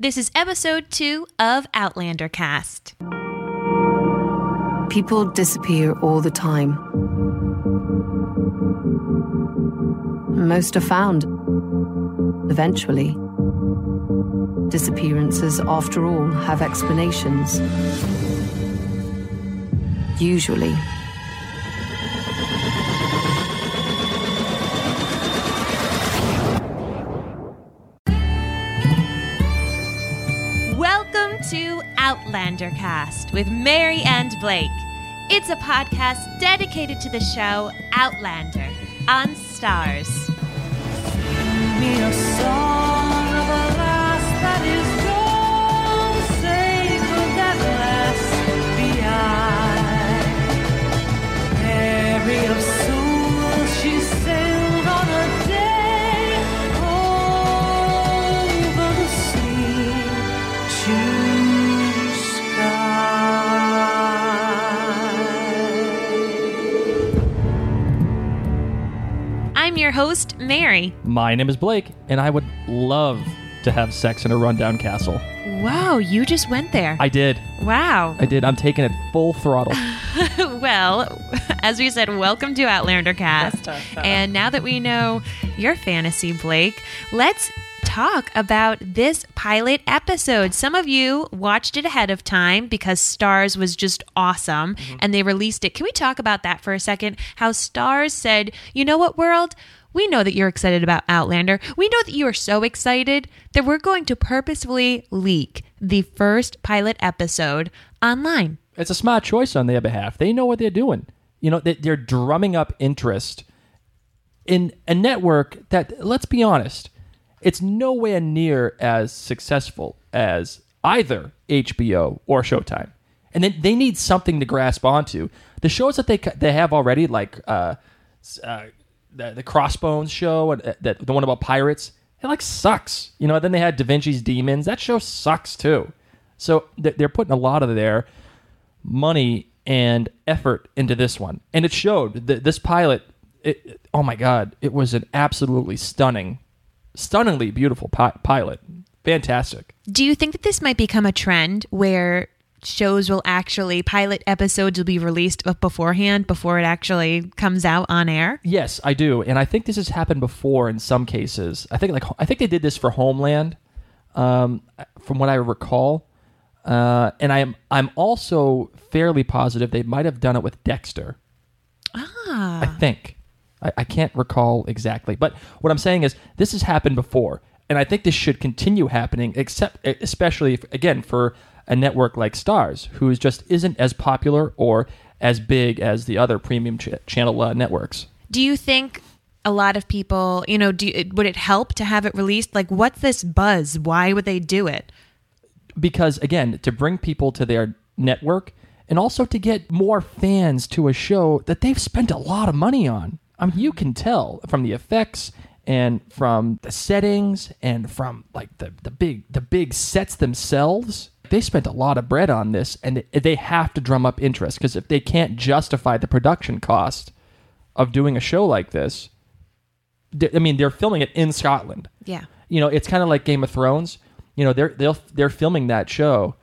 This is episode two of Outlander Cast. People disappear all the time. Most are found. Eventually. Disappearances, after all, have explanations. Usually. To Outlander Cast with Mary and Blake. It's a podcast dedicated to the show Outlander on Starz. Host, Mary. My name is Blake, and I would love to have sex in a rundown castle. Wow, you just went there. I did. wow. I did. I'm taking it full throttle. well, as we said, welcome to Outlander Cast. and now that we know your fantasy, Blake, let's talk about this pilot episode. Some of you watched it ahead of time because Starz was just awesome mm-hmm. and they released it. Can we talk about that for a second? How Starz said, you know what, world? We know that you're excited about Outlander. We know that you are so excited that we're going to purposefully leak the first pilot episode online. it's a smart choice on their behalf. They know what they're doing. You know, they- they're drumming up interest in a network that, let's be honest, it's nowhere near as successful as either HBO or Showtime. And then they need something to grasp onto. The shows that they they have already, like uh, uh, the, the Crossbones show, and uh, that the one about pirates, it like sucks. You know. Then they had Da Vinci's Demons. That show sucks too. So th- they're putting a lot of their money and effort into this one, and it showed. Th- this pilot, it- oh my god, it was an absolutely stunning, stunningly beautiful pi- pilot. Fantastic. Do you think that this might become a trend where shows will actually pilot episodes will be released beforehand before it actually comes out on air? Yes, I do, and I think this has happened before in some cases. I think like I think they did this for Homeland, um, from what I recall, uh, and I'm I'm also fairly positive they might have done it with Dexter. Ah. I think. I, I can't recall exactly, but what I'm saying is this has happened before, and I think this should continue happening. Except, especially if, again for a network like Starz, who just isn't as popular or as big as the other premium ch- channel uh, networks. Do you think a lot of people, you know, do you, would it help to have it released? Like, what's this buzz? Why would they do it? because again to bring people to their network and also to get more fans to a show that they've spent a lot of money on i mean you can tell from the effects and from the settings and from like the, the big the big sets themselves they spent a lot of bread on this and they- have to drum up interest because if they can't justify the production cost of doing a show like this i mean they're filming it in scotland Yeah. you know, it's kind of like Game of Thrones. You know, they're they'll they're filming that show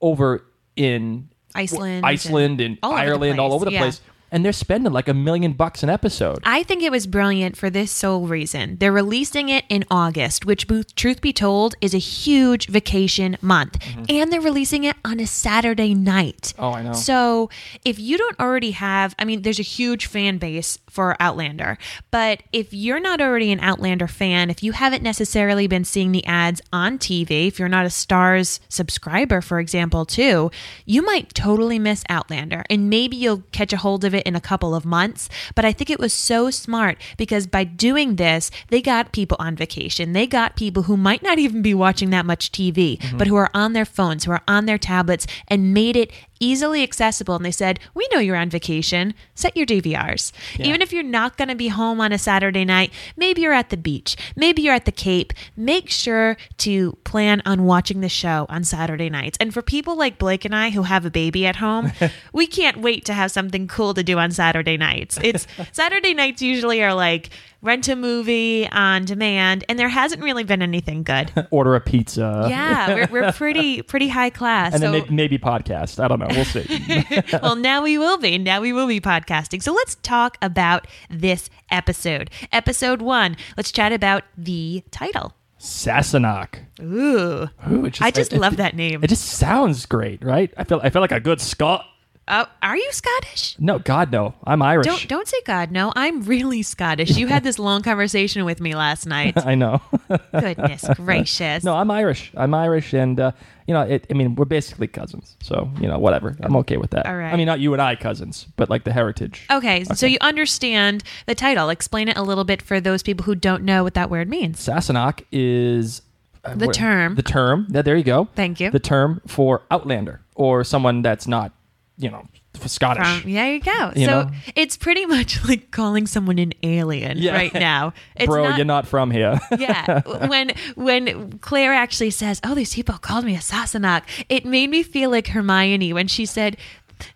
over in Iceland Iceland and and, all over the Ireland, all place, over the yeah. place, and they're spending like a million bucks an episode. I think it was brilliant for this sole reason. They're releasing it in August, which, truth be told, is a huge vacation month. Mm-hmm. And they're releasing it on a Saturday night. Oh, I know. So if you don't already have, I mean, there's a huge fan base for Outlander. But if you're not already an Outlander fan, if you haven't necessarily been seeing the ads on TV, if you're not a Starz subscriber, for example, too, you might totally miss Outlander. And maybe you'll catch a hold of it in a couple of months. But I think it was so smart because by doing this, they got people on vacation. They got people who might not even be watching that much TV, mm-hmm. but who are on their phones, who are on their tablets, and made it easily accessible. And they said, We know you're on vacation. Set your DVRs. Even if you're not going to be home on a Saturday night, maybe you're at the beach, maybe you're at the Cape, make sure to plan on watching the show on Saturday nights. And for people like Blake and I who have a baby at home, we can't wait to have something cool to do on Saturday nights. It's Saturday nights usually are like rent a movie on demand, and there hasn't really been anything good. Order a pizza. Yeah, we're, we're pretty pretty high class. And so, then maybe podcast. I don't know. We'll see. well, now we will be. Now we will be podcasting. So let's talk about this episode. Episode one. Let's chat about the title. Sassenach. Ooh, Ooh, it I just it- love that name. It just sounds great, right? I feel I feel like a good Scot. Oh, are you Scottish? No, God, no. I'm Irish. Don't don't say God. No, I'm really Scottish. You had this long conversation with me last night. I know. Goodness gracious. no, I'm Irish. I'm Irish, and uh, you know, it, I mean, we're basically cousins. So you know, whatever. I'm okay with that. All right. I mean, not you and I cousins, but like the heritage. Okay, so you understand the title. Explain it a little bit for those people who don't know what that word means. Sassenach is uh, The where- term. The term. Yeah, there you go. Thank you. The term for Outlander or someone that's not, you know, Scottish. Um, there you go. You so know? it's pretty much like calling someone an alien Yeah. right now. It's Bro, not, you're not from here. yeah. When when Claire actually says, "Oh, these people called me a Sassenach," it made me feel like Hermione when she said,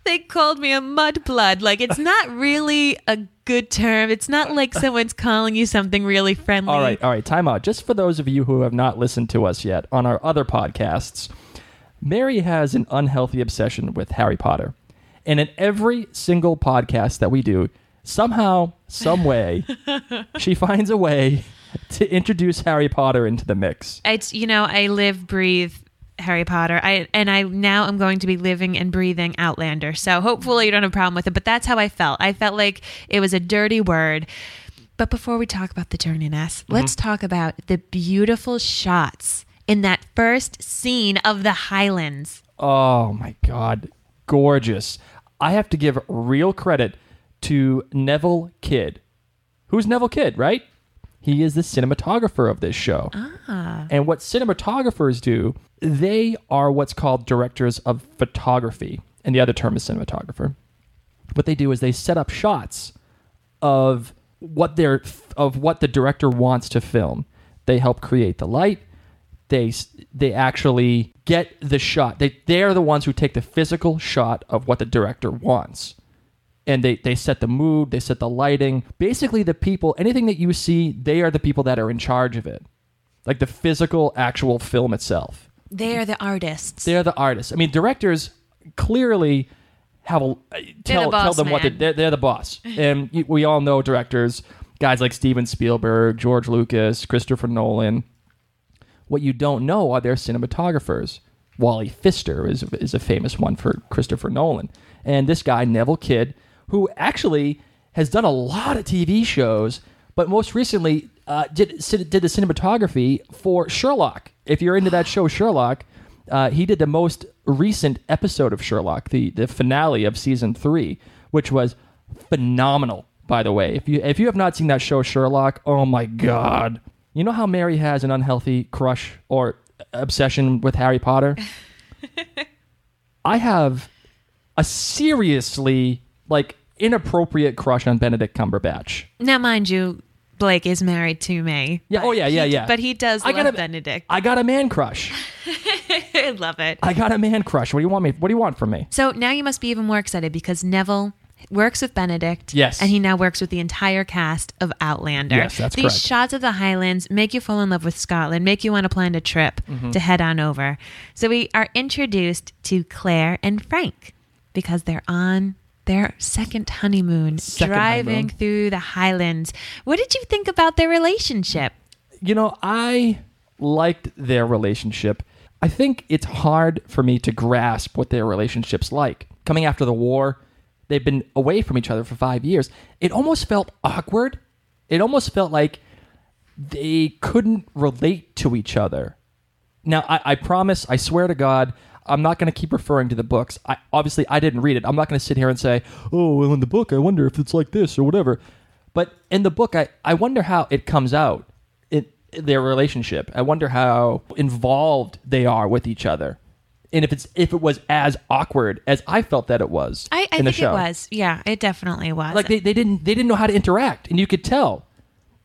"They called me a mudblood." Like it's not really a good term. It's not like someone's calling you something really friendly. All right, all right, time out. Just for those of you who have not listened to us yet on our other podcasts, Mary has an unhealthy obsession with Harry Potter. And in every single podcast that we do, somehow, some way, she finds a way to introduce Harry Potter into the mix. It's you know I live breathe Harry Potter. I and I now I'm going to be living and breathing Outlander. So hopefully you don't have a problem with it. But that's how I felt. I felt like it was a dirty word. But before we talk about the dirtiness, mm-hmm. let's talk about the beautiful shots in that first scene of the Highlands. Oh my god, gorgeous. I have to give real credit to Neville Kidd. Who's Neville Kidd, right? He is the cinematographer of this show. Ah. And what cinematographers do, they are what's called directors of photography, and the other term is cinematographer. What they do is they set up shots of what they're of what the director wants to film. They help create the light. They they actually get the shot. They they're the ones who take the physical shot of what the director wants. And they, they set the mood, they set the lighting. Basically the people anything that you see, they are the people that are in charge of it. Like the physical actual film itself. They are the artists. They're the artists. I mean, directors clearly have a uh, tell tell boss them what to, they're, they're the boss, and we all know directors, guys like Steven Spielberg, George Lucas, Christopher Nolan. What you don't know are their cinematographers. Wally Pfister is is a famous one for Christopher Nolan, and this guy Neville Kidd, who actually has done a lot of TV shows, but most recently uh, did did the cinematography for Sherlock. If you're into that show Sherlock, uh, he did the most recent episode of Sherlock, the the finale of season three, which was phenomenal. By the way, if you if you have not seen that show Sherlock, oh my god, you know how Mary has an unhealthy crush or obsession with Harry Potter. I have a seriously like inappropriate crush on Benedict Cumberbatch. now, mind you, Blake is married to me. Yeah, oh yeah, yeah, yeah. But he does I love got a- Benedict. I got a man crush. I love it. I got a man crush. What do you want me? What do you want from me? So now you must be even more excited because Neville works with Benedict. Yes. And he now works with the entire cast of Outlander. Yes, that's These correct. shots of the Highlands make you fall in love with Scotland, make you want to plan a trip Mm-hmm. to head on over. So we are introduced to Claire and Frank because they're on their second honeymoon, Second driving honeymoon. through the Highlands. What did you think about their relationship? You know, I liked their relationship. I think it's hard for me to grasp what their relationship's like. Coming after the war, they've been away from each other for five years. It almost felt awkward. It almost felt like they couldn't relate to each other. Now, I, I promise, I swear to God, I'm not going to keep referring to the books. I obviously I didn't read it. I'm not going to sit here and say, "Oh, well, in the book, I wonder if it's like this or whatever." But in the book, I I wonder how it comes out in their relationship. I wonder how involved they are with each other, and if it's if it was as awkward as I felt that it was I, I in the think show. it was. Yeah, it definitely was. Like they, they didn't they didn't know how to interact, and you could tell.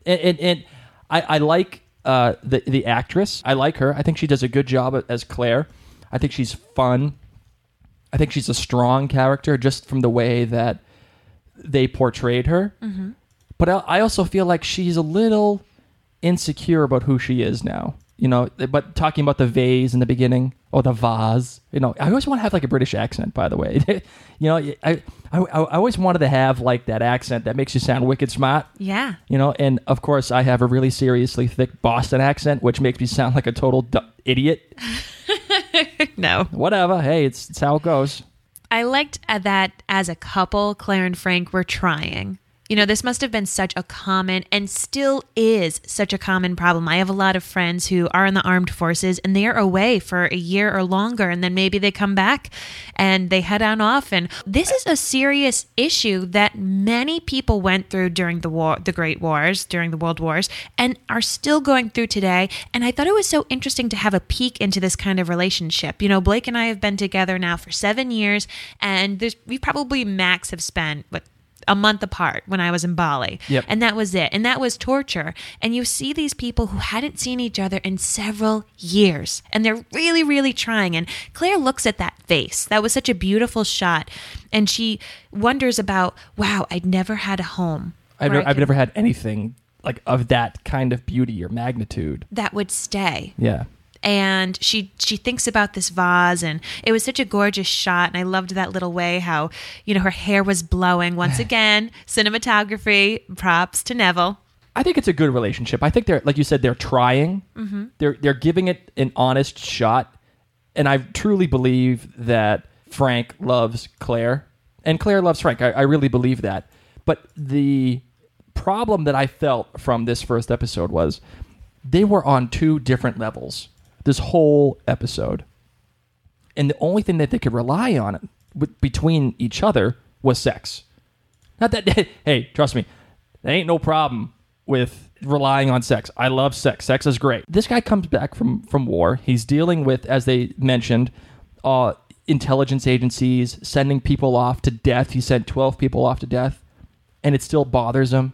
And and, and I, I like uh, the the actress. I like her. I think she does a good job as Claire. I think she's fun. I think she's a strong character just from the way that they portrayed her. But I, I also feel like she's a little insecure about who she is now. You know, but talking about the vase in the beginning or the vase, you know, I always want to have like a British accent. By the way, you know, I, I I always wanted to have like that accent that makes you sound wicked smart. yeah. You know, and of course, I have a really seriously thick Boston accent, which makes me sound like a total du- idiot. No. Whatever. Hey, it's, it's how it goes. I liked uh, that as a couple, Claire and Frank were trying. You know, this must have been such a common and still is such a common problem. I have a lot of friends who are in the armed forces and they're away for a year or longer and then maybe they come back and they head on off and this is a serious issue that many people went through during the war the Great Wars, during the World Wars and are still going through today. And I thought it was so interesting to have a peek into this kind of relationship. You know, Blake and I have been together now for 7 years and we probably max have spent what a month apart when I was in Bali. Yep. And that was it. And that was torture. And you see these people who hadn't seen each other in several years and they're really, really trying. And Claire looks at that face. That was such a beautiful shot. And she wonders about, wow, I'd never had a home. I've, where never, I I've never had anything like of that kind of beauty or magnitude. that would stay. Yeah. And she she thinks about this vase and it was such a gorgeous shot and I loved that little way how you know her hair was blowing once again cinematography props to Neville I think it's a good relationship. I think they're like you said, they're trying. Mm-hmm. They're they're giving it an honest shot, and I truly believe that Frank loves Claire, and Claire loves Frank. I, I really believe that. But the problem that I felt from this first episode was they were on two different levels. This whole episode, and the only thing that they could rely on with, between each other was sex. Not that hey, trust me, there ain't no problem with relying on sex. I love sex. Sex is great. This guy comes back from from war. He's dealing with, as they mentioned, uh, intelligence agencies sending people off to death. He sent twelve people off to death, and it still bothers him.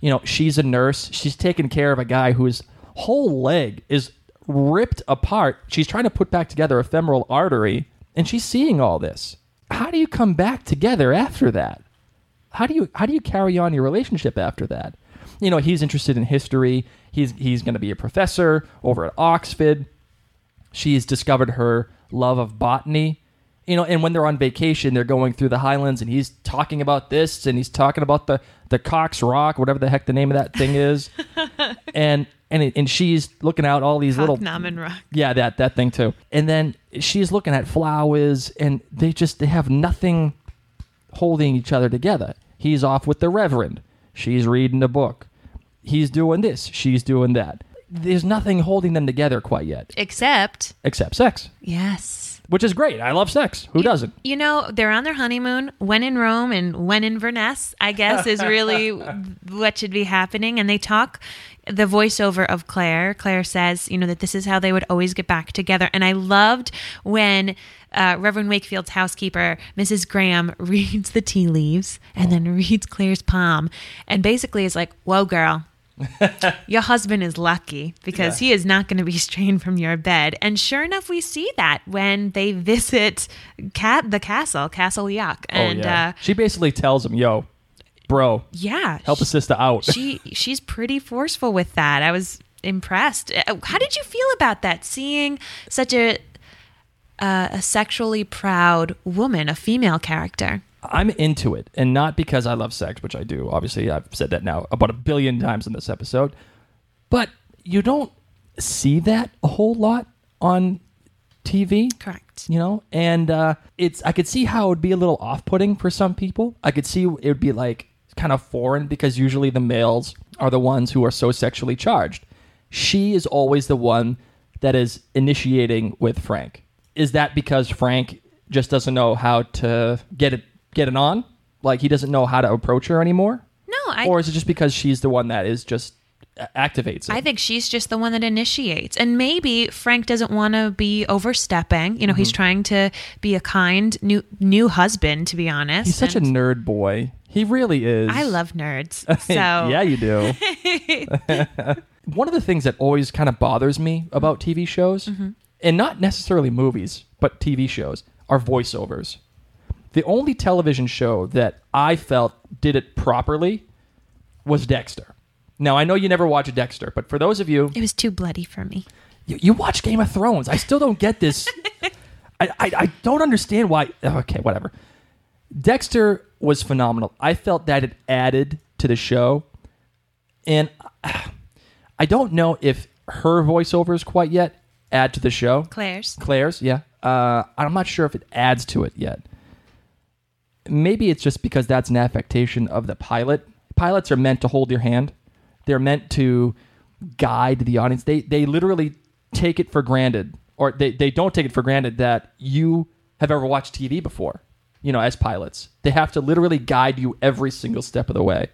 You know, she's a nurse. She's taking care of a guy whose whole leg is ripped apart. She's trying to put back together a femoral artery, and she's seeing all this. How do you come back together after that? how do you how do you carry on your relationship after that? You know, he's interested in history. He's he's going to be a professor over at Oxford. She's discovered her love of botany. You know, and when they're on vacation, they're going through the highlands, and he's talking about this, and he's talking about the the Cox Rock, whatever the heck the name of that thing is, and and it- and she's looking out all these little Rock. yeah, that that thing too. And then she's looking at flowers, and they just they have nothing holding each other together. He's off with the reverend. She's reading a book. He's doing this. She's doing that. There's nothing holding them together quite yet, except except sex, yes which is great. I love sex. Who doesn't? you know they're on their honeymoon when in Rome and when in Verness I guess is really what should be happening and they talk the voiceover of Claire Claire says you know that this is how they would always get back together and I loved when uh, Reverend Wakefield's housekeeper Mrs. Graham reads the tea leaves and then reads Claire's palm and basically is like whoa girl your husband is lucky because he is not going to be strained from your bed. And sure enough, we see that when they visit cat the castle, Castle Leoch. And oh yeah. uh, she basically tells him, "Yo, bro, yeah, help a sister out." she she's pretty forceful with that. I was impressed. Uh, How did you feel about that? Seeing such a uh, a sexually proud woman, a female character. I'm into it, and not because I love sex, which I do. Obviously, I've said that now about a billion times in this episode. But you don't see that a whole lot on TV. Correct. You know, and uh, it's I could see how it would be a little off-putting for some people. I could see it would be like kind of foreign because usually the males are the ones who are so sexually charged. She is always the one that is initiating with Frank. is that because Frank just doesn't know how to get it get it on? Like he doesn't know how to approach her anymore? No, I or is it just because she's the one that is just activates it? I think she's just the one that initiates. And maybe Frank doesn't want to be overstepping. You know, he's Mm-hmm. trying to be a kind new new husband, to be honest. He's such a nerd boy. He really is. I love nerds. So yeah, you do. One of the things that always kind of bothers me about TV shows, Mm-hmm. and not necessarily movies, but TV shows, are voiceovers. The only television show that I felt did it properly was Dexter. Now, I know you never watched Dexter, but for those of you, it was too bloody for me. you, you watch Game of Thrones. I still don't get this. I, I, I don't understand why. Okay, whatever. Dexter was phenomenal. I felt that it added to the show. And I don't know if her voiceovers quite yet add to the show. Claire's. Claire's, yeah. Uh, I'm not sure if it adds to it yet. Maybe it's just because that's an affectation of the pilot. Pilots are meant to hold your hand. They're meant to guide the audience. They they literally take it for granted, or they, they don't take it for granted that you have ever watched TV before. You know, as pilots, they have to literally guide you every single step of the way.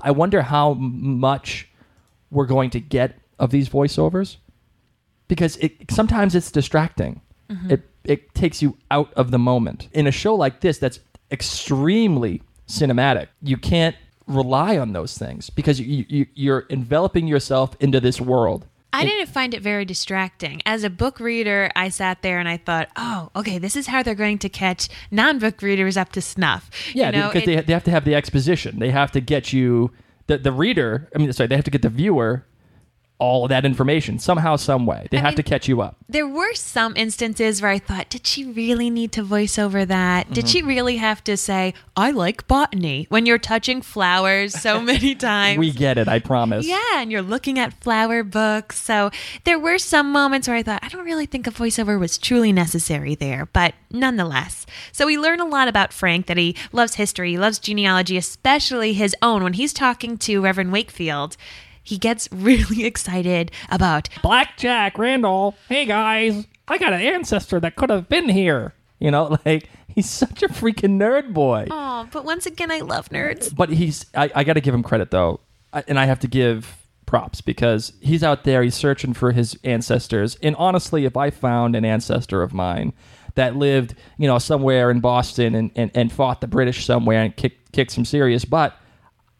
I wonder how m- much we're going to get of these voiceovers because it sometimes it's distracting. Mm-hmm. It it takes you out of the moment. In a show like this that's extremely cinematic, you can't rely on those things because you, you you're enveloping yourself into this world. I didn't find it very distracting. As a book reader, I sat there and I thought, oh, okay, this is how they're going to catch non book readers up to snuff. Yeah, you know, because it- they, they have to have the exposition. They have to get you the the reader. I mean, sorry, they have to get the viewer all of that information somehow, some way. They I have mean- to catch you up. there were some instances where I thought, did she really need to voice over that? Did Mm-hmm. she really have to say, I like botany when you're touching flowers so many times? We get it. I promise. Yeah, and you're looking at flower books. So there were some moments where I thought, I don't really think a voiceover was truly necessary there, but nonetheless. So we learn a lot about Frank that he loves history, he loves genealogy, especially his own. When he's talking to Reverend Wakefield, he gets really excited about Blackjack Randall. Hey guys, I got an ancestor that could have been here. You know, like he's such a freaking nerd boy. Oh, but once again, I love nerds. But he's I, I got to give him credit though, I, and I have to give props because he's out there. He's searching for his ancestors. And honestly, if I found an ancestor of mine that lived, you know, somewhere in Boston and, and, and fought the British somewhere and kicked kicked some serious butt,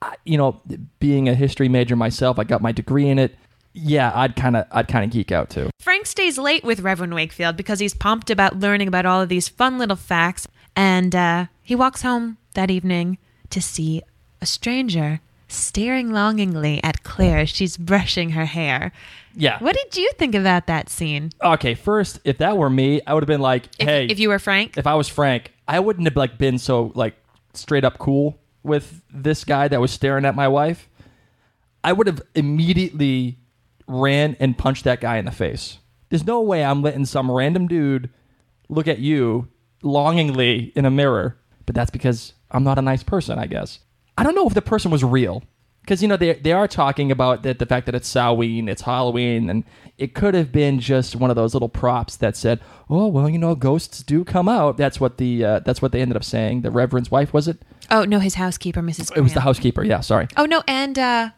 I, you know, being a history major myself, I got my degree in it. Yeah, I'd kind of I'd kind of geek out too. Frank stays late with Reverend Wakefield because he's pumped about learning about all of these fun little facts. And uh, he walks home that evening to see a stranger staring longingly at Claire. as She's brushing her hair. Yeah. What did you think about that scene? Okay, first, if that were me, I would have been like, If, "Hey, if you were Frank, if I was Frank, I wouldn't have like been so like straight up cool with this guy that was staring at my wife. I would have immediately ran and punched that guy in the face. There's no way I'm letting some random dude look at you longingly in a mirror, but that's because I'm not a nice person, I guess. I don't know if the person was real. Because you know they they are talking about that the fact that it's Samhain, it's Halloween, and it could have been just one of those little props that said, "Oh well, you know, ghosts do come out." That's what the uh, that's what they ended up saying. The Reverend's wife was it? oh no, his housekeeper, Mrs. It was the housekeeper. Yeah, sorry. Oh no, and uh,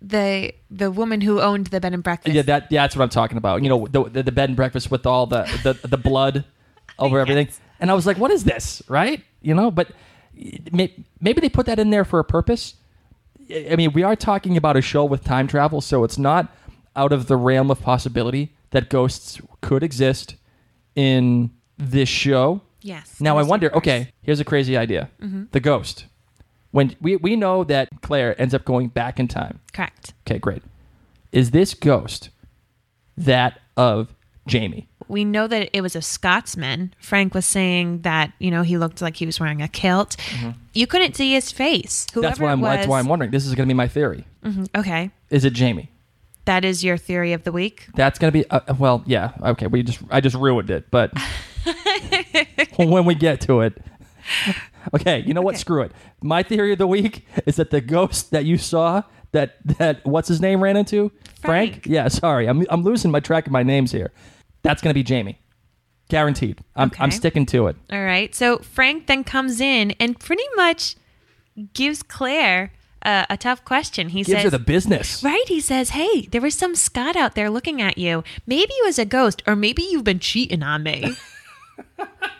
the the woman who owned the bed and breakfast. Yeah, that yeah, that's what I'm talking about. You know, the the, the bed and breakfast with all the the, the blood over everything, and I was like, "What is this?" Right? You know, but maybe they put that in there for a purpose. I mean, we are talking about a show with time travel, so it's not out of the realm of possibility that ghosts could exist in this show. Yes. Now I wonder. Okay, here's a crazy idea: the ghost. When we we know that Claire ends up going back in time. Correct. Okay, great. Is this ghost that of Jamie? we know that it was a Scotsman. Frank was saying that you know he looked like he was wearing a kilt. You couldn't see his face. Whoever Mm-hmm. That's why I'm. was, That's why I'm wondering. This is going to be my theory. Mhm, Okay, Is it Jamie? that is your theory of the week. That's going to be. Uh, well, yeah. Okay. We just. I just ruined it. But when we get to it. Okay. You know what? Screw it. My theory of the week is that the ghost that you saw. That that what's his name ran into Frank. Yeah. Sorry. I'm I'm losing my track of my names here. That's going to be Jamie. Guaranteed. I'm, I'm sticking to it. All right. So Frank then comes in and pretty much gives Claire a, a tough question. He Gives says, her the business. Right. He says, Hey, there was some Scot out there looking at you. Maybe you was a ghost, or maybe you've been cheating on me.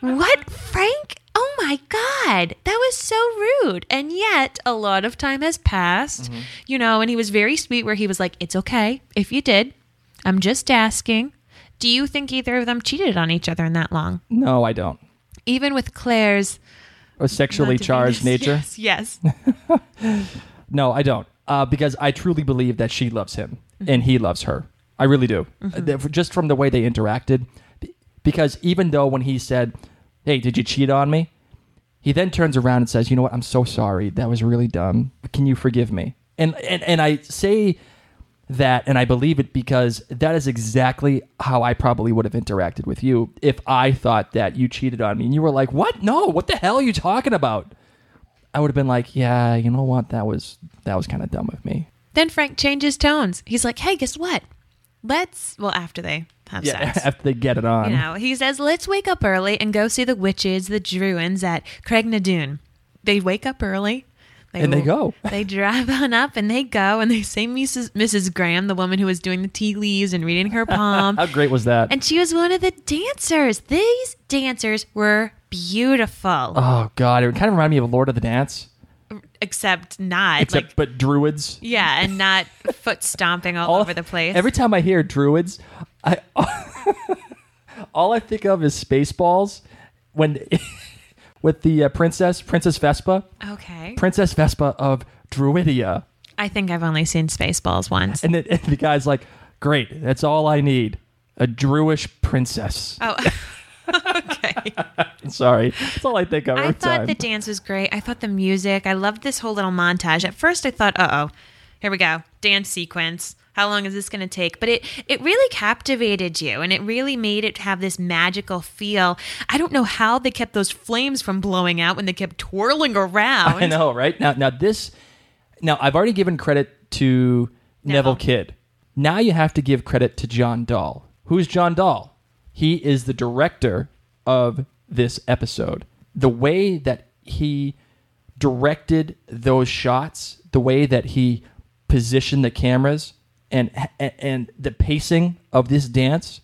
what, Frank? Oh my God. That was so rude. And yet, a lot of time has passed, you know, and he was very sweet where he was like, It's okay if you did. I'm just asking. Do you think either of them cheated on each other in that long? No, I don't. Even with Claire's A sexually charged nature. Yes. yes. No, I don't. Uh, because I truly believe that she loves him and he loves her. I really do. Th- Just from the way they interacted. Be- Because even though when he said, Hey, did you cheat on me? He then turns around and says, You know what? I'm so sorry. That was really dumb. Can you forgive me? And, and, and I say that and I believe it because that is exactly how I probably would have interacted with you if I thought that you cheated on me and you were like, "What? No, what the hell are you talking about?" I would have been like, "Yeah, you know what? That was that was kind of dumb of me." Then Frank changes tones. He's like, "Hey, guess what? Let's well after they have Yeah, sex." after they get it on. You know, he says, "Let's wake up early and go see the witches, the Druids at craig Craigh na Dun." They wake up early. And they go. They drive on up and they go and they say Mrs. Mrs. Graham, the woman who was doing the tea leaves and reading her palm. How great was that? and she was one of the dancers. These dancers were beautiful. oh god, it kind of reminded me of Lord of the Dance, except not except like but druids. yeah, and not foot stomping all, All- over the place. Every time I hear druids, I all I think of is Spaceballs when with the uh, princess, Princess Vespa. okay, Princess Vespa of Druidia. I think I've only seen Spaceballs once. And, and the guy's like, great, that's all I need. A Druish princess. Oh, okay. Sorry. That's all I think of I thought time. the dance was great. I thought the music. I loved this whole little montage. At first, I thought, "Uh oh, here we go, dance sequence." How long is this going to take? But it it really captivated you, and it really made it have this magical feel. I don't know how they kept those flames from blowing out when they kept twirling around. I know, right? Now now this now I've already given credit to Neville, Neville. Kidd. Now you have to give credit to John Dahl. Who's John Dahl? He is the director of this episode. The way that he directed those shots, the way that he positioned the cameras and and, the pacing of this dance,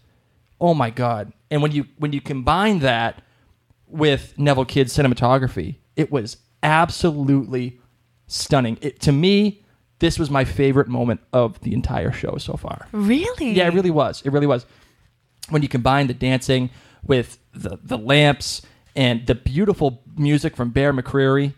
oh my god. And when you when you combine that with Neville Kidd's cinematography, it was absolutely stunning. It, to me, this was my favorite moment of the entire show so far. really? Yeah, it really was. It really was. When you combine the dancing with the, the lamps and the beautiful music from Bear McCreary,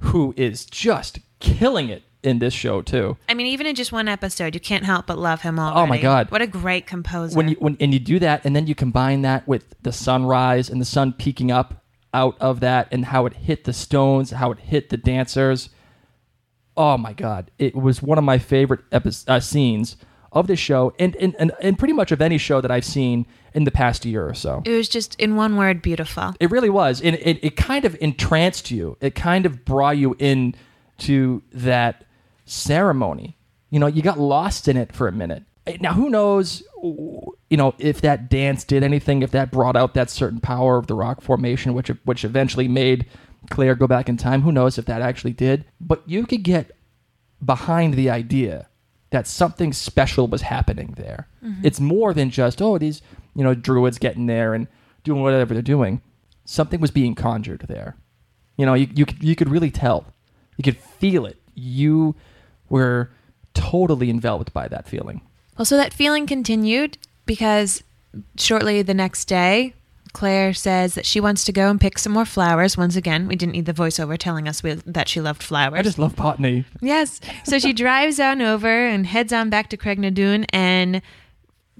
who is just killing it in this show too. I mean, even in just one episode, you can't help but love him already. Oh my God. What a great composer. When you when and you do that, and then you combine that with the sunrise and the sun peeking up out of that, and how it hit the stones, how it hit the dancers. Oh my god! It was one of my favorite epi- uh, scenes of this show, and, and and and pretty much of any show that I've seen in the past year or so. it was just, in one word, beautiful. It really was. And it, it kind of entranced you. It kind of brought you in to that ceremony. You know, you got lost in it for a minute. Now, who knows, you know, if that dance did anything, if that brought out that certain power of the rock formation, which which eventually made Claire go back in time. Who knows if that actually did? But you could get behind the idea that something special was happening there. Mm-hmm. It's more than just oh these you know druids getting there and doing whatever they're doing. Something was being conjured there. You know, you you could, you could really tell. You could feel it. You were totally enveloped by that feeling. Well, so that feeling continued because shortly the next day, Claire says that she wants to go and pick some more flowers. Once again, we didn't need the voiceover telling us we, that she loved flowers. I just love botany. yes. So she drives on over and heads on back to Craigh na Dun and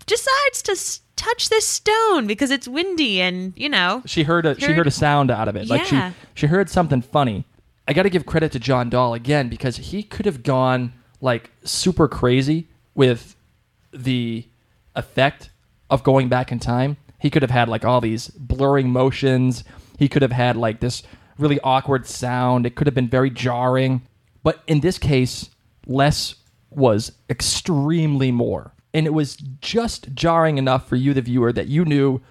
decides to s- touch this stone because it's windy and, you know, She heard a she Heard- a sound out of it. Like she Yeah. she heard something funny. I got to give credit to John Dahl again because he could have gone like super crazy with the effect of going back in time. He could have had like all these blurring motions. He could have had like this really awkward sound. It could have been very jarring. But in this case, less was extremely more. And it was just jarring enough for you, the viewer, that you knew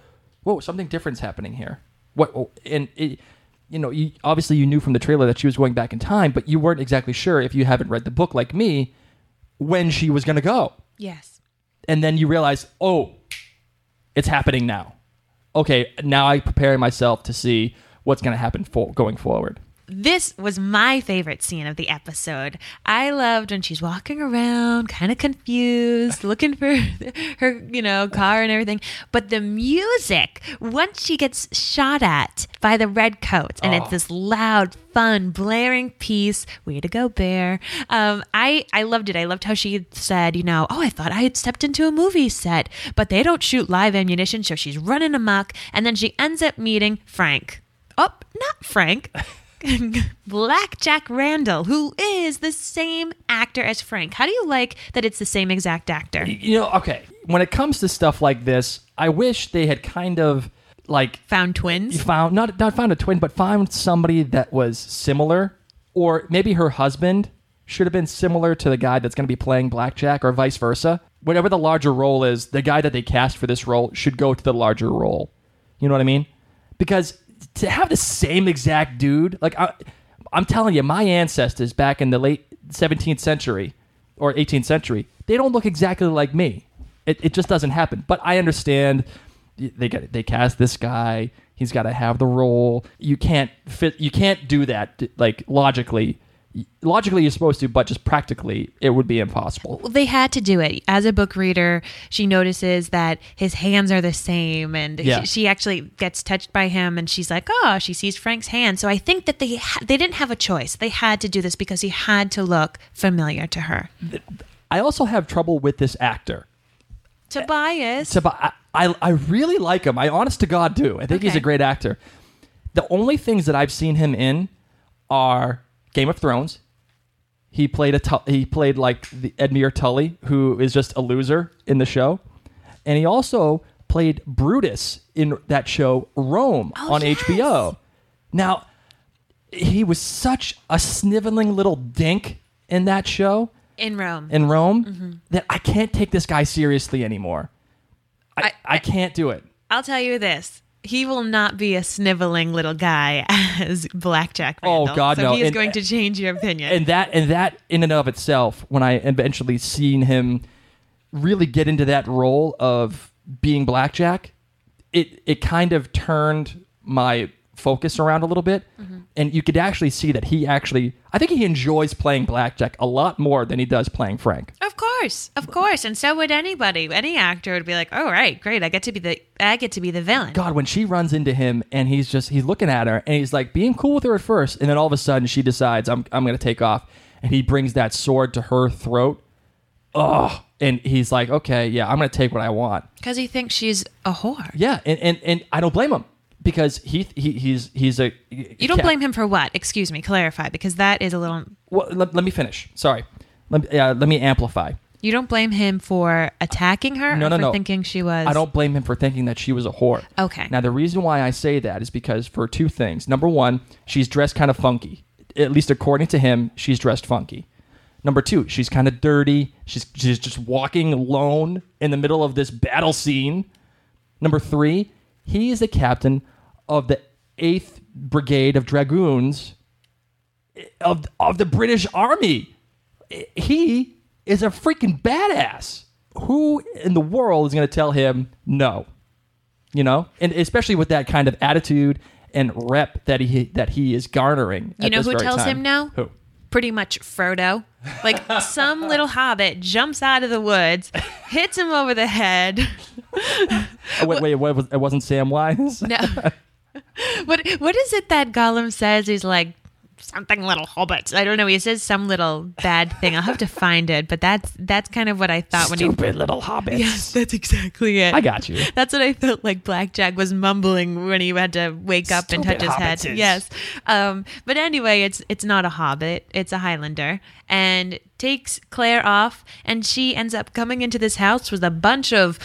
whoa, something different's happening here. What? oh, And it, you know, you, obviously you knew from the trailer that she was going back in time, but you weren't exactly sure if you haven't read the book like me when she was going to go. Yes. And then you realize, oh, it's happening now. Okay, now I prepare myself to see what's going to happen for, going forward. This was my favorite scene of the episode. I loved when she's walking around, kind of confused, looking for her, you know, car and everything. But the music, once she gets shot at by the redcoats, and it's this loud, fun, blaring piece. Way to go, Bear! Um, I I loved it. I loved how she said, you know, oh, I thought I had stepped into a movie set, but they don't shoot live ammunition, so she's running amok, and then she ends up meeting Frank. Oh, not Frank. Black Jack Randall, who is the same actor as Frank. How do you like that it's the same exact actor? You know, okay, when it comes to stuff like this, I wish they had kind of like Found twins? found not not found a twin, but found somebody that was similar, or maybe her husband should have been similar to the guy that's going to be playing blackjack, or vice versa. Whatever the larger role is, the guy that they cast for this role should go to the larger role. You know what I mean? Because to have the same exact dude, like I, I'm telling you, my ancestors back in the late 17th century or 18th century, they don't look exactly like me. It, it just doesn't happen. But I understand they get they cast this guy. He's got to have the role. You can't fit. You can't do that like logically. Logically, you're supposed to, but just practically, it would be impossible. Well, they had to do it. As a book reader, she notices that his hands are the same, and Yeah. she, she actually gets touched by him, and she's like, "Oh!" She sees Frank's hand. So I think that they ha- they didn't have a choice. They had to do this because he had to look familiar to her. I also have trouble with this actor. Tobias. Tob- I, I, I really like him. I honest to God do. I think he's a great actor. The only things that I've seen him in are Game of Thrones. He played a tu- he played like the Edmure Tully, who is just a loser in the show, and he also played Brutus in that show Rome on yes. HBO. Now, he was such a sniveling little dink in that show in Rome. in Rome Mm-hmm. that I can't take this guy seriously anymore. I, I, I- can't do it. I'll tell you this. He will not be a sniveling little guy as Blackjack Oh, God, so no. he is And- going to change your opinion. And that and that in and of itself, when I eventually seen him really get into that role of being blackjack, it it kind of turned my focus around a little bit. Mm-hmm. And you could actually see that he actually I think he enjoys playing blackjack a lot more than he does playing Frank. Of course, of course, and so would anybody. Any actor would be like, "All right, great, I get to be the I get to be the villain." God, when she runs into him and he's just he's looking at her and he's like being cool with her at first, and then all of a sudden she decides I'm I'm gonna take off, and he brings that sword to her throat. Oh, and he's like, okay, yeah, I'm gonna take what I want. Because he thinks she's a whore. Yeah, and and, and I don't blame him because he, he he's he's a You don't blame him for what? Excuse me, clarify, because that is a little. Well, let, let me finish. Sorry, let me, uh, let me amplify. You don't blame him for attacking her No, or no, for no. thinking she was. I don't blame him for thinking that she was a whore. Okay. Now, the reason why I say that is because for two things. Number one, she's dressed kind of funky. At least according to him, she's dressed funky. Number two, she's kind of dirty. She's, she's just walking alone in the middle of this battle scene. Number three, he is the captain of the 8th Brigade of Dragoons eh, of, of the British Army. Eh, he is a freaking badass. Who in the world is going to tell him no? You know, and especially with that kind of attitude and rep that he that he is garnering. You know who tells time. him no? Who? Pretty much Frodo. Like some little hobbit jumps out of the woods, hits him over the head. Oh, wait, wait, what was, it wasn't Samwise? No. what what is it that Gollum says? He's like something little hobbits. I don't know. He says some little bad thing. I'll have to find it, but that's that's kind of what I thought when he Stupid little hobbits. Yes, that's exactly it. I got you. That's what I felt like Blackjack was mumbling when he had to wake up and touch Stupid his head. Yes. Um, but anyway, it's it's not a hobbit, it's a Highlander. And takes Claire off and she ends up coming into this house with a bunch of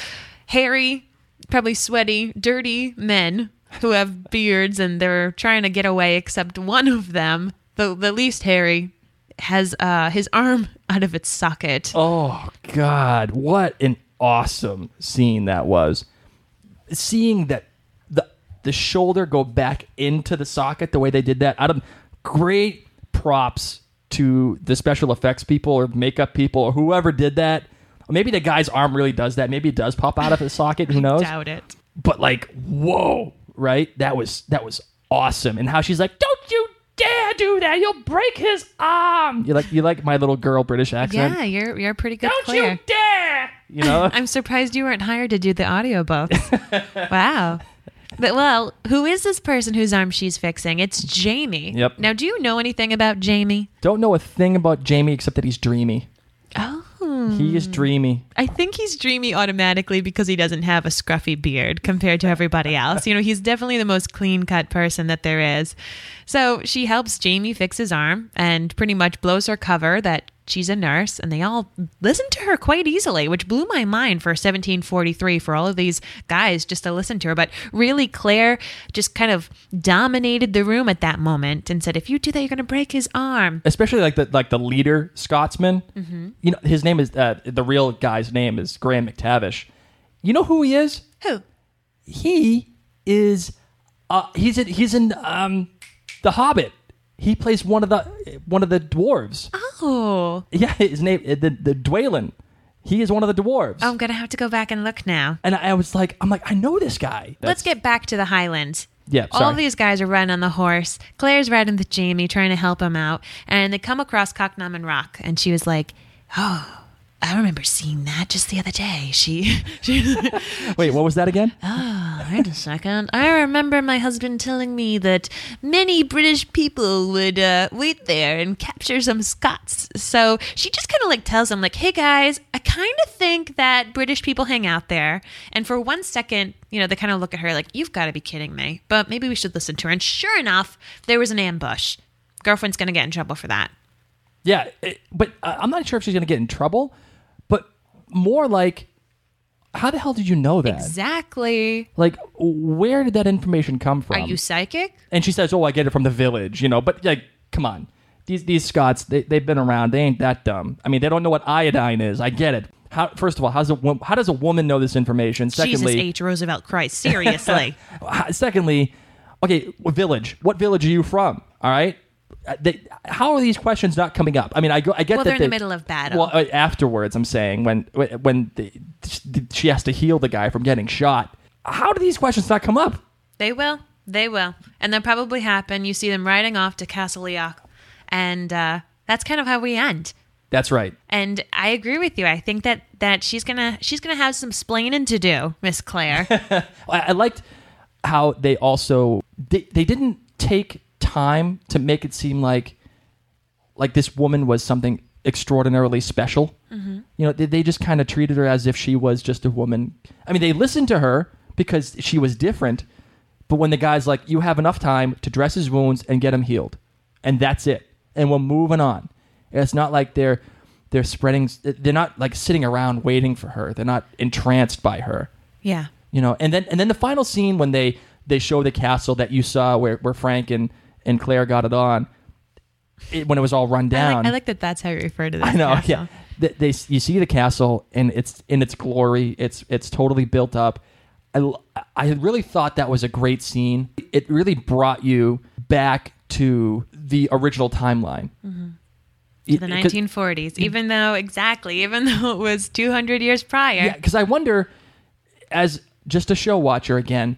hairy, probably sweaty, dirty men who have beards and they're trying to get away except one of them, the the least hairy, has uh, his arm out of its socket. Oh God, what an awesome scene that was. Seeing that the the shoulder go back into the socket the way they did that. I don't. Great props to the special effects people or makeup people or whoever did that. Maybe the guy's arm really does that. Maybe it does pop out of his socket. Who knows? Doubt it. but like whoa right that was that was awesome and how she's like don't you dare do that you'll break his arm you like you like my little girl british accent Yeah, you're you're a pretty good don't Claire. you dare you know I'm surprised you weren't hired to do the audio audiobooks. wow. But well, who is this person whose arm she's fixing? It's Jamie. Yep. Now, do you know anything about Jamie? don't know a thing about jamie except that he's dreamy Oh. He is hmm. dreamy I think he's dreamy automatically because he doesn't have a scruffy beard compared to everybody else. You know, he's definitely the most clean cut person that there is. So she helps Jamie fix his arm and pretty much blows her cover that she's a nurse, and they all listen to her quite easily, which blew my mind for 1743 for all of these guys just to listen to her. But really, Claire just kind of dominated the room at that moment and said, If you do that, you're going to break his arm. especially like the like the leader scotsman Mm-hmm. you know his name is uh, the real guy's name is graham mctavish you know who he is Who? he is uh he's in he's in um the hobbit he plays one of the one of the dwarves Oh. yeah his name the the Dwalin he is one of the dwarves I'm going to have to go back and look now. and I was like i'm like i know this guy Let's That's- get back to the Highlands. Yeah, All sorry. these guys are riding on the horse. Claire's riding with Jamie, trying to help him out. And they come across Cocknammon Rock. And she was like, Oh, I remember seeing that just the other day. She, she wait what was that again oh, wait a second. I remember my husband telling me that many British people would uh, wait there and capture some Scots. So she just kind of like tells them, like, hey guys, I kind of think that British people hang out there. And for one second, you know, they kind of look at her like, you've got to be kidding me. But maybe we should listen to her. And sure enough, there was an ambush. Girlfriend's going to get in trouble for that. yeah it- but uh, i'm not sure if she's gonna get in trouble more like how the hell did you know that Exactly. like where did that information come from Are you psychic? and she says, "Oh, I get it from the village," you know. But like, come on, these these Scots, they they've been around. They ain't that dumb. I mean, they don't know what iodine is. I get it. How, first of all, how's a how does a woman know this information? Jesus Secondly, H. Roosevelt Christ. Seriously. secondly, okay, village? What village are you from? All right. Uh, They, how are these questions not coming up? I mean, I go, I get Well, that they're in the middle of battle. Well, uh, afterwards, I'm saying when when the, she has to heal the guy from getting shot. How do these questions not come up? They will. They will. And they'll probably happen. You see them riding off to Castle Leoch. And uh, that's kind of how we end. That's right. And I agree with you. I think that, that she's gonna she's gonna have some splaining to do, Miss Claire. I, I liked how they also they, they didn't take time to make it seem like like this woman was something extraordinarily special. Mm-hmm. You know, they, they just kind of treated her as if she was just a woman. I mean, they listened to her because she was different. But when the guy's like, "You have enough time to dress his wounds and get him healed," and that's it, and we're moving on. It's not like they're they're spreading. They're not like sitting around waiting for her. They're not entranced by her yeah. you know and then and then the final scene when they they show the castle that you saw where, where frank and and claire got it on it, when it was all run I down like, I like that that's how you refer to this. I know castle. yeah they, they you see the castle and it's in its glory it's it's totally built up I, I really thought that was a great scene it really brought you back to the original timeline mm-hmm. It- The it- 'cause- 1940s, even though exactly, even though it was 200 years prior. Yeah, because I wonder, as just a show watcher again,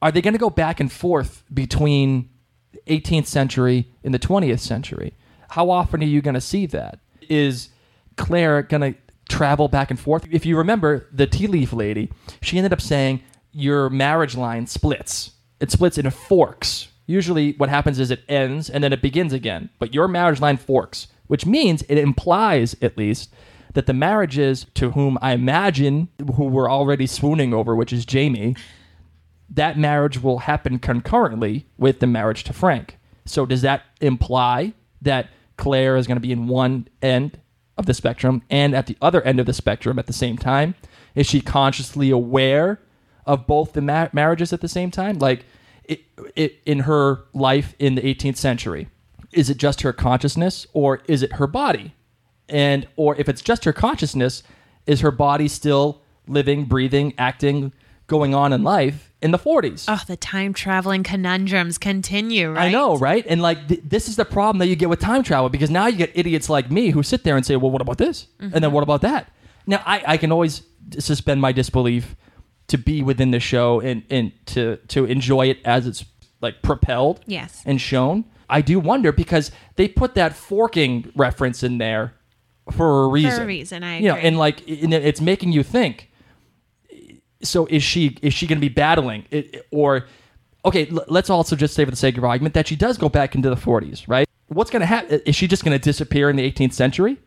are they going to go back and forth between 18th century in the 20th century? How often are you going to see that? Is Claire going to travel back and forth? If you remember the tea leaf lady, she ended up saying your marriage line splits. It splits into forks. Usually, what happens is it ends and then it begins again. But your marriage line forks, which means it implies, at least, that the marriages to whom I imagine who we're already swooning over, which is Jamie, that marriage will happen concurrently with the marriage to Frank. So does that imply that Claire is going to be in one end of the spectrum and at the other end of the spectrum at the same time? Is she consciously aware of both the ma- marriages at the same time? Like it, it, in her life in the 18th century, is it just her consciousness or is it her body? And or if it's just her consciousness, is her body still living, breathing, acting, going on in life in the 40s. Oh, the time traveling conundrums continue, right? I know, right? And like th- this is the problem that you get with time travel because now you get idiots like me who sit there and say, "Well, what about this?" And then mm-hmm. what about that? Now I, I can always suspend my disbelief to be within the show and and to to enjoy it as it's like propelled, Yes. and shown. I do wonder because they put that forking reference in there for a reason. For a reason, I you know, and like and it's making you think so is she is she going to be battling it, or okay l- let's also just say for the sake of argument that she does go back into the 40s right what's going to happen is she just going to disappear in the 18th century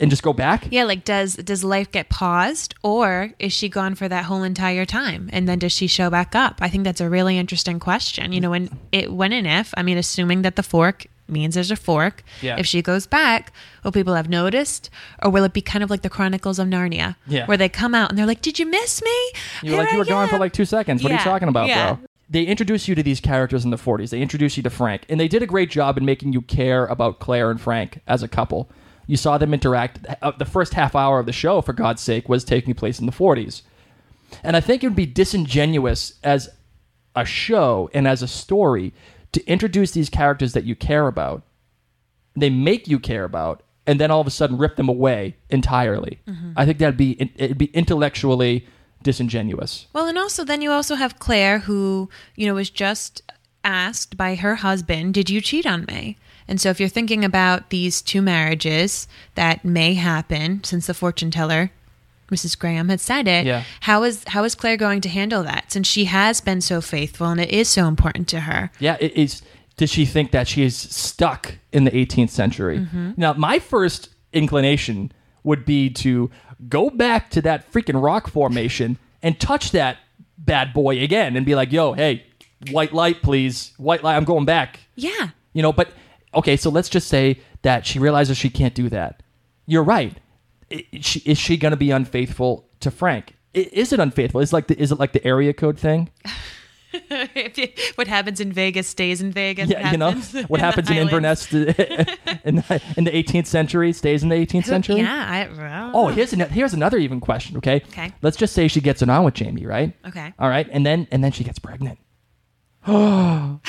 and just go back Yeah, like does does life get paused or is she gone for that whole entire time and then does she show back up? I think that's a really interesting question. You know, when it when and if, I mean assuming that the fork means there's a fork. Yeah. If she goes back, will people have noticed or will it be kind of like the Chronicles of Narnia Yeah. where they come out and they're like, "Did you miss me?" you were like Here you were I gone for like two seconds what are Yeah, you talking about yeah. bro they introduce you to these characters in the 40s they introduce you to frank and they did a great job in making you care about claire and frank as a couple you saw them interact uh, the first half hour of the show for god's sake was taking place in the 40s And I think it would be disingenuous as a show and as a story to introduce these characters that you care about, they make you care about, and then all of a sudden rip them away entirely. Mm-hmm. I think that'd be it'd be intellectually disingenuous. Well, and also then you also have Claire who, you know, was just asked by her husband, "Did you cheat on me?" And so if you're thinking about these two marriages that may happen since the fortune teller Mrs. Graham had said it, Yeah. how is how is Claire going to handle that since she has been so faithful and it is so important to her? Yeah, it is. Does she think that she is stuck in the 18th century? Mm-hmm. Now, my first inclination would be to go back to that freaking rock formation and touch that bad boy again and be like, "Yo, hey, white light, please, white light. I'm going back." Yeah. You know, but okay, so let's just say that she realizes she can't do that. You're right. Is she, is she going to be unfaithful to Frank? Is it unfaithful? Is it like the is it like the area code thing? what happens in Vegas stays in Vegas. Yeah, you know what happens in Inverness in the, in the 18th century stays in the 18th century. Yeah. I, Oh, here's an, here's another even question. Okay. Okay. Let's just say she gets it on with Jamie, right? Okay. All right, and then and then she gets pregnant. oh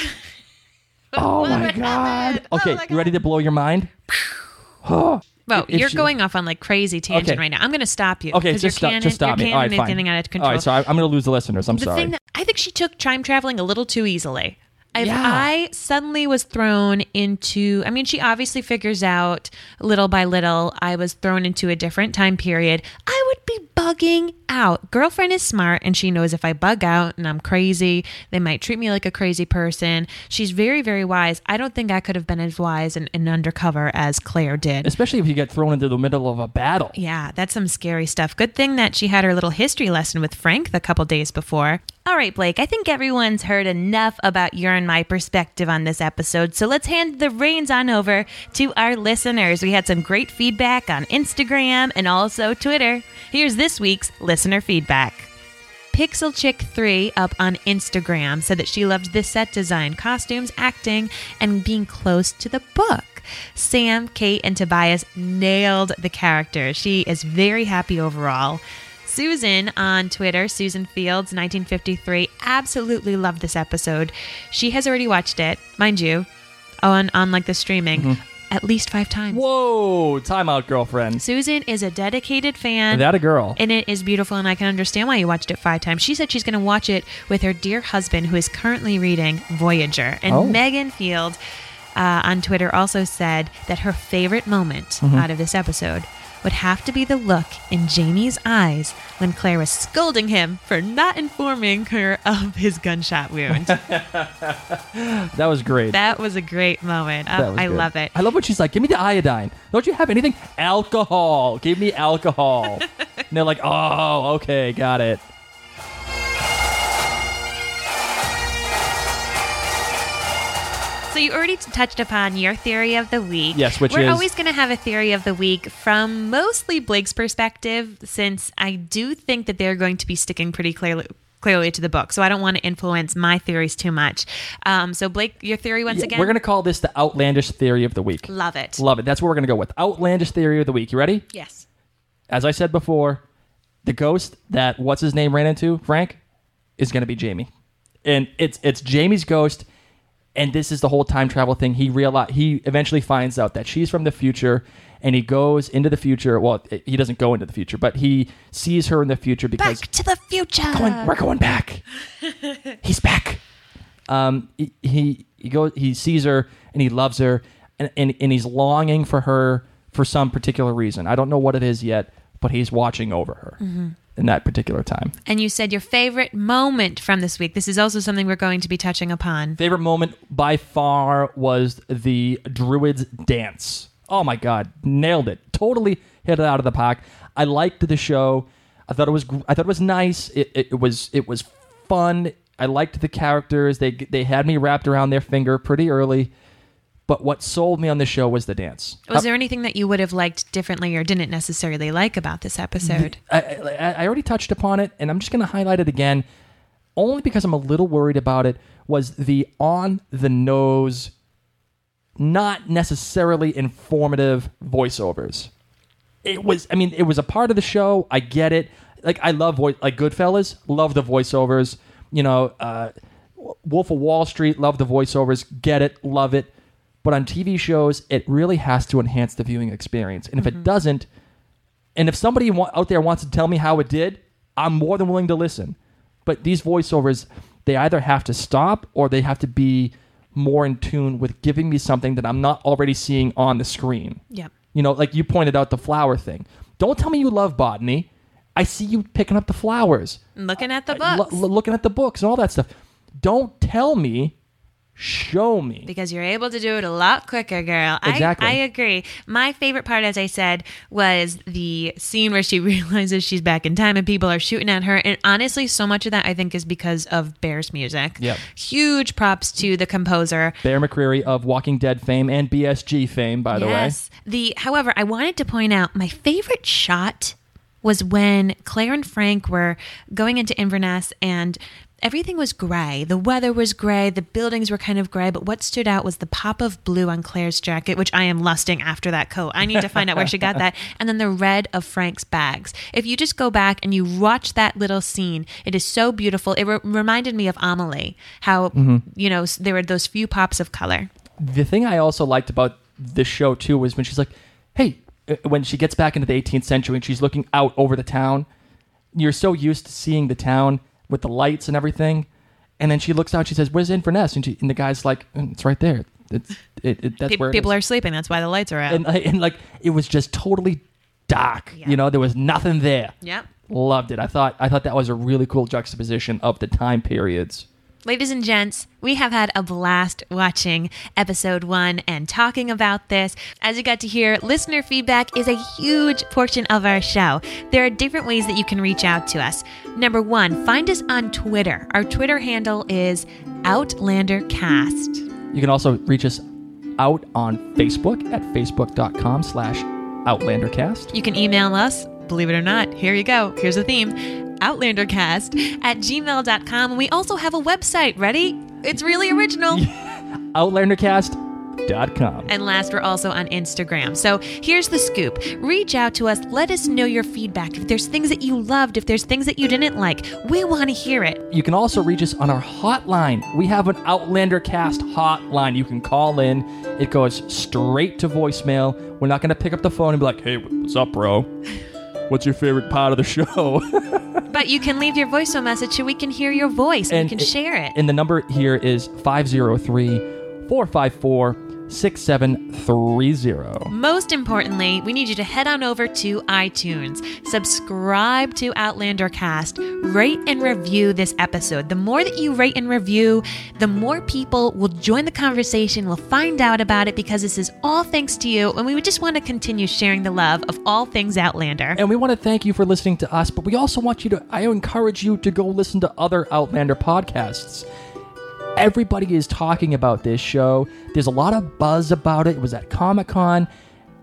my god. Oh okay, my you ready to blow your mind? Well, If you're she- going off on like crazy tangent Okay. right now. I'm going to stop you. Okay, just your stop. just stop me. All right, fine. getting out of control. All right, so I, I'm going to lose the listeners. I'm the sorry. thing that I think she took time traveling a little too easily. If Yeah. I suddenly was thrown into, I mean, she obviously figures out little by little, I was thrown into a different time period. I would be bugging out. Girlfriend is smart and she knows if I bug out and I'm crazy, they might treat me like a crazy person. She's very, very wise. I don't think I could have been as wise and, and undercover as Claire did. Especially if you get thrown into the middle of a battle. Yeah, that's some scary stuff. Good thing that she had her little history lesson with Frank the couple days before. All right, Blake, I think everyone's heard enough about your and my perspective on this episode, so let's hand the reins on over to our listeners. We had some great feedback on Instagram and also Twitter. Here's this week's listener feedback. Pixel Chick 3 up on Instagram said that she loved the set design, costumes, acting, and being close to the book. Sam, Kate, and Tobias nailed the characters. She is very happy overall. Susan on Twitter, Susan Fields, 1953, absolutely loved this episode. She has already watched it, mind you, on, on like the streaming, at least five times. Whoa, timeout, girlfriend. Susan is a dedicated fan. That a girl. And it is beautiful, and I can understand why you watched it five times. She said she's going to watch it with her dear husband, who is currently reading Voyager. And Oh. Megan Field uh, on Twitter also said that her favorite moment Mm-hmm. out of this episode would have to be the look in Jamie's eyes when Claire was scolding him for not informing her of his gunshot wound. that was great. that was a great moment. Oh, I good. love it. I love when she's like, "Give me the iodine. Don't you have anything? Alcohol. Give me alcohol." and they're like, "Oh, okay, got it." So you already touched upon your theory of the week. Yes, which We're is- always going to have a theory of the week from mostly Blake's perspective, since I do think that they're going to be sticking pretty clearly. Clearly to the book, so I don't want to influence my theories too much. Um, so Blake, your theory once Yeah, again. We're gonna call this the outlandish theory of the week. love it. Love it. That's what we're gonna go with. Outlandish theory of the week. You ready? yes. As I said before, the ghost that what's his name ran into Frank. is going to be Jamie, and it's it's Jamie's ghost, and this is the whole time travel thing. He realize he eventually finds out that she's from the future, and he goes into the future. Well, he doesn't go into the future, but he sees her in the future because Back to the future. going, we're going back. He's back. Um, he, he he goes, he sees her and he loves her, and, and and he's longing for her for some particular reason. I don't know what it is yet, but he's watching over her in that particular time. And you said your favorite moment from this week. This is also something we're going to be touching upon. Favorite moment by far was the druids dance. Oh my god, nailed it! Totally hit it out of the park. I liked the show. I thought it was. I thought it was nice. It, it, it was. It was fun. I liked the characters. They they had me wrapped around their finger pretty early. But what sold me on the show was the dance. Was there anything that you would have liked differently or didn't necessarily like about this episode? I, I, I already touched upon it, and I'm just going to highlight it again, only because I'm a little worried about it. Was the on the nose, not necessarily informative voiceovers. It was, I mean, it was a part of the show. I get it. Like I love voice, like Goodfellas, love the voiceovers. You know, uh, Wolf of Wall Street, love the voiceovers. Get it, love it. But on TV shows, it really has to enhance the viewing experience, and if it mm-hmm. doesn't, and if somebody out there wants to tell me how it did, I'm more than willing to listen. But these voiceovers, they either have to stop or they have to be more in tune with giving me something that I'm not already seeing on the screen. Yep. You know, like you pointed out the flower thing. Don't tell me you love botany. I see you picking up the flowers, Looking at the books. lo- looking at the books and all that stuff. Don't tell me, show me. because you're able to do it a lot quicker, girl. Exactly. I, I agree. My favorite part, as I said, was the scene where she realizes she's back in time and people are shooting at her. And honestly, so much of that I think is because of Bear's music. Yep. Huge props to the composer. Bear McCreary of Walking Dead fame and BSG fame, by the way. yes. The however, I wanted to point out my favorite shot was when Claire and Frank were going into Inverness and everything was gray. The weather was gray, the buildings were kind of gray, but what stood out was the pop of blue on Claire's jacket, which I am lusting after that coat. I need to find out where she got that. And then the red of Frank's bags. If you just go back and you watch that little scene, it is so beautiful. It re- reminded me of Amelie, how, you know, there were those few pops of color. the thing I also liked about this show too was when she's like, "Hey," uh, when she gets back into the 18th century and she's looking out over the town. You're so used to seeing the town with the lights and everything, and then she looks out. She says, "Where's Inverness?" And, she, and the guy's like, "Mm, "It's right there. It's it, it, that's Pe- where people is." are sleeping. That's why the lights are out. and, like- and like it was just totally dark. Yeah. You know, there was nothing there. Yep. Loved it. I thought I thought that was a really cool juxtaposition of the time periods. Ladies and gents, we have had a blast watching episode one and talking about this. As you got to hear, listener feedback is a huge portion of our show. There are different ways that you can reach out to us. Number one, find us on Twitter. Our Twitter handle is OutlanderCast. You can also reach us out on Facebook at facebook.com slash outlandercast. You can email us, believe it or not, here you go. Here's the theme outlandercast at gmail.com. And we also have a website. Ready? It's really original. outlandercast.com. And last, we're also on Instagram. So here's the scoop reach out to us. Let us know your feedback. If there's things that you loved, if there's things that you didn't like, we want to hear it. You can also reach us on our hotline. We have an Outlander Cast hotline. You can call in. It goes straight to voicemail. We're not going to pick up the phone and be like, hey, what's up, bro? What's your favorite part of the show? But you can leave your voicemail message so we can hear your voice and, you can it- share it. And the number here is 503 454 6730. Most importantly, we need you to head on over to iTunes, subscribe to Outlander Cast, rate and review this episode. The more that you rate and review, the more people will join the conversation, will find out about it because this is all thanks to you. And we would just want to continue sharing the love of all things Outlander. And we want to thank you for listening to us, but we also want you to, I encourage you to go listen to other Outlander podcasts. Everybody is talking about this show. There's a lot of buzz about it. It was at Comic Con.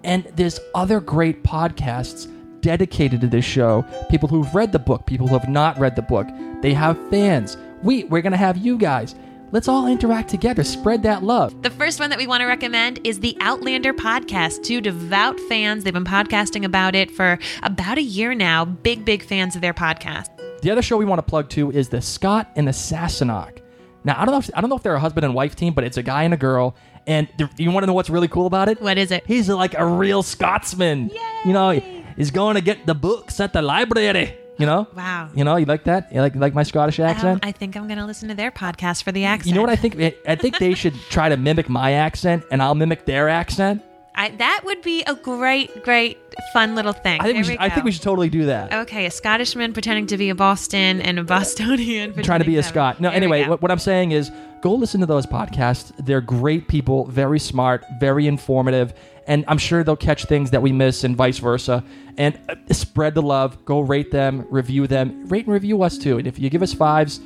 And there's other great podcasts dedicated to this show. People who've read the book, people who have not read the book. They have fans. We, we're going to have you guys. Let's all interact together. Spread that love. The first one that we want to recommend is the Outlander podcast. Two devout fans. They've been podcasting about it for about a year now. Big, big fans of their podcast. the other show we want to plug to is the Scot and the Sassenach. Now I don't know. If, I don't know if they're a husband and wife team, but it's a guy and a girl. And you want to know what's really cool about it? What is it? He's like a real Scotsman. You know, he's going to get the books at the library. You know? Wow. You know, you like that? You like like my Scottish Um, accent? I think I'm going to listen to their podcast for the accent. you know what I think? I think they should try to mimic my accent, and I'll mimic their accent. I, that would be a great, great, fun little thing. I think we should, I think we should totally do that. Okay, a Scottishman pretending to be a Boston and a Bostonian trying to be a Scot. No, There anyway, what, what I'm saying is go listen to those podcasts. They're great people, very smart, very informative, and I'm sure they'll catch things that we miss and vice versa. And uh, spread the love. Go rate them, review them, rate and review us too. And if you give us fives,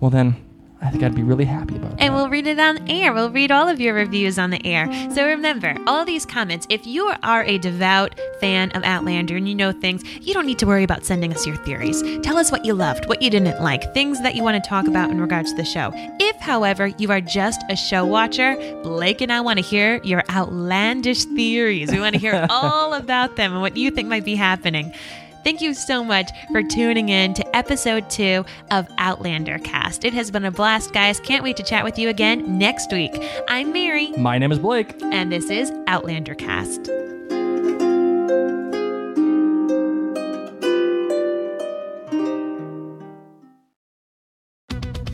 well then I think I'd be really happy about it. And we'll read it on air. We'll read all of your reviews on the air. So remember, all these comments, if you are a devout fan of Outlander and you know things, you don't need to worry about sending us your theories. Tell us what you loved, what you didn't like, things that you want to talk about in regards to the show. If, however, you are just a show watcher, Blake and I want to hear your outlandish theories. We want to hear all about them and what you think might be happening. Thank you so much for tuning in to episode two of Outlander Cast. It has been a blast, guys. Can't wait to chat with you again next week. I'm Mary, My name is Blake. and this is Outlander Cast.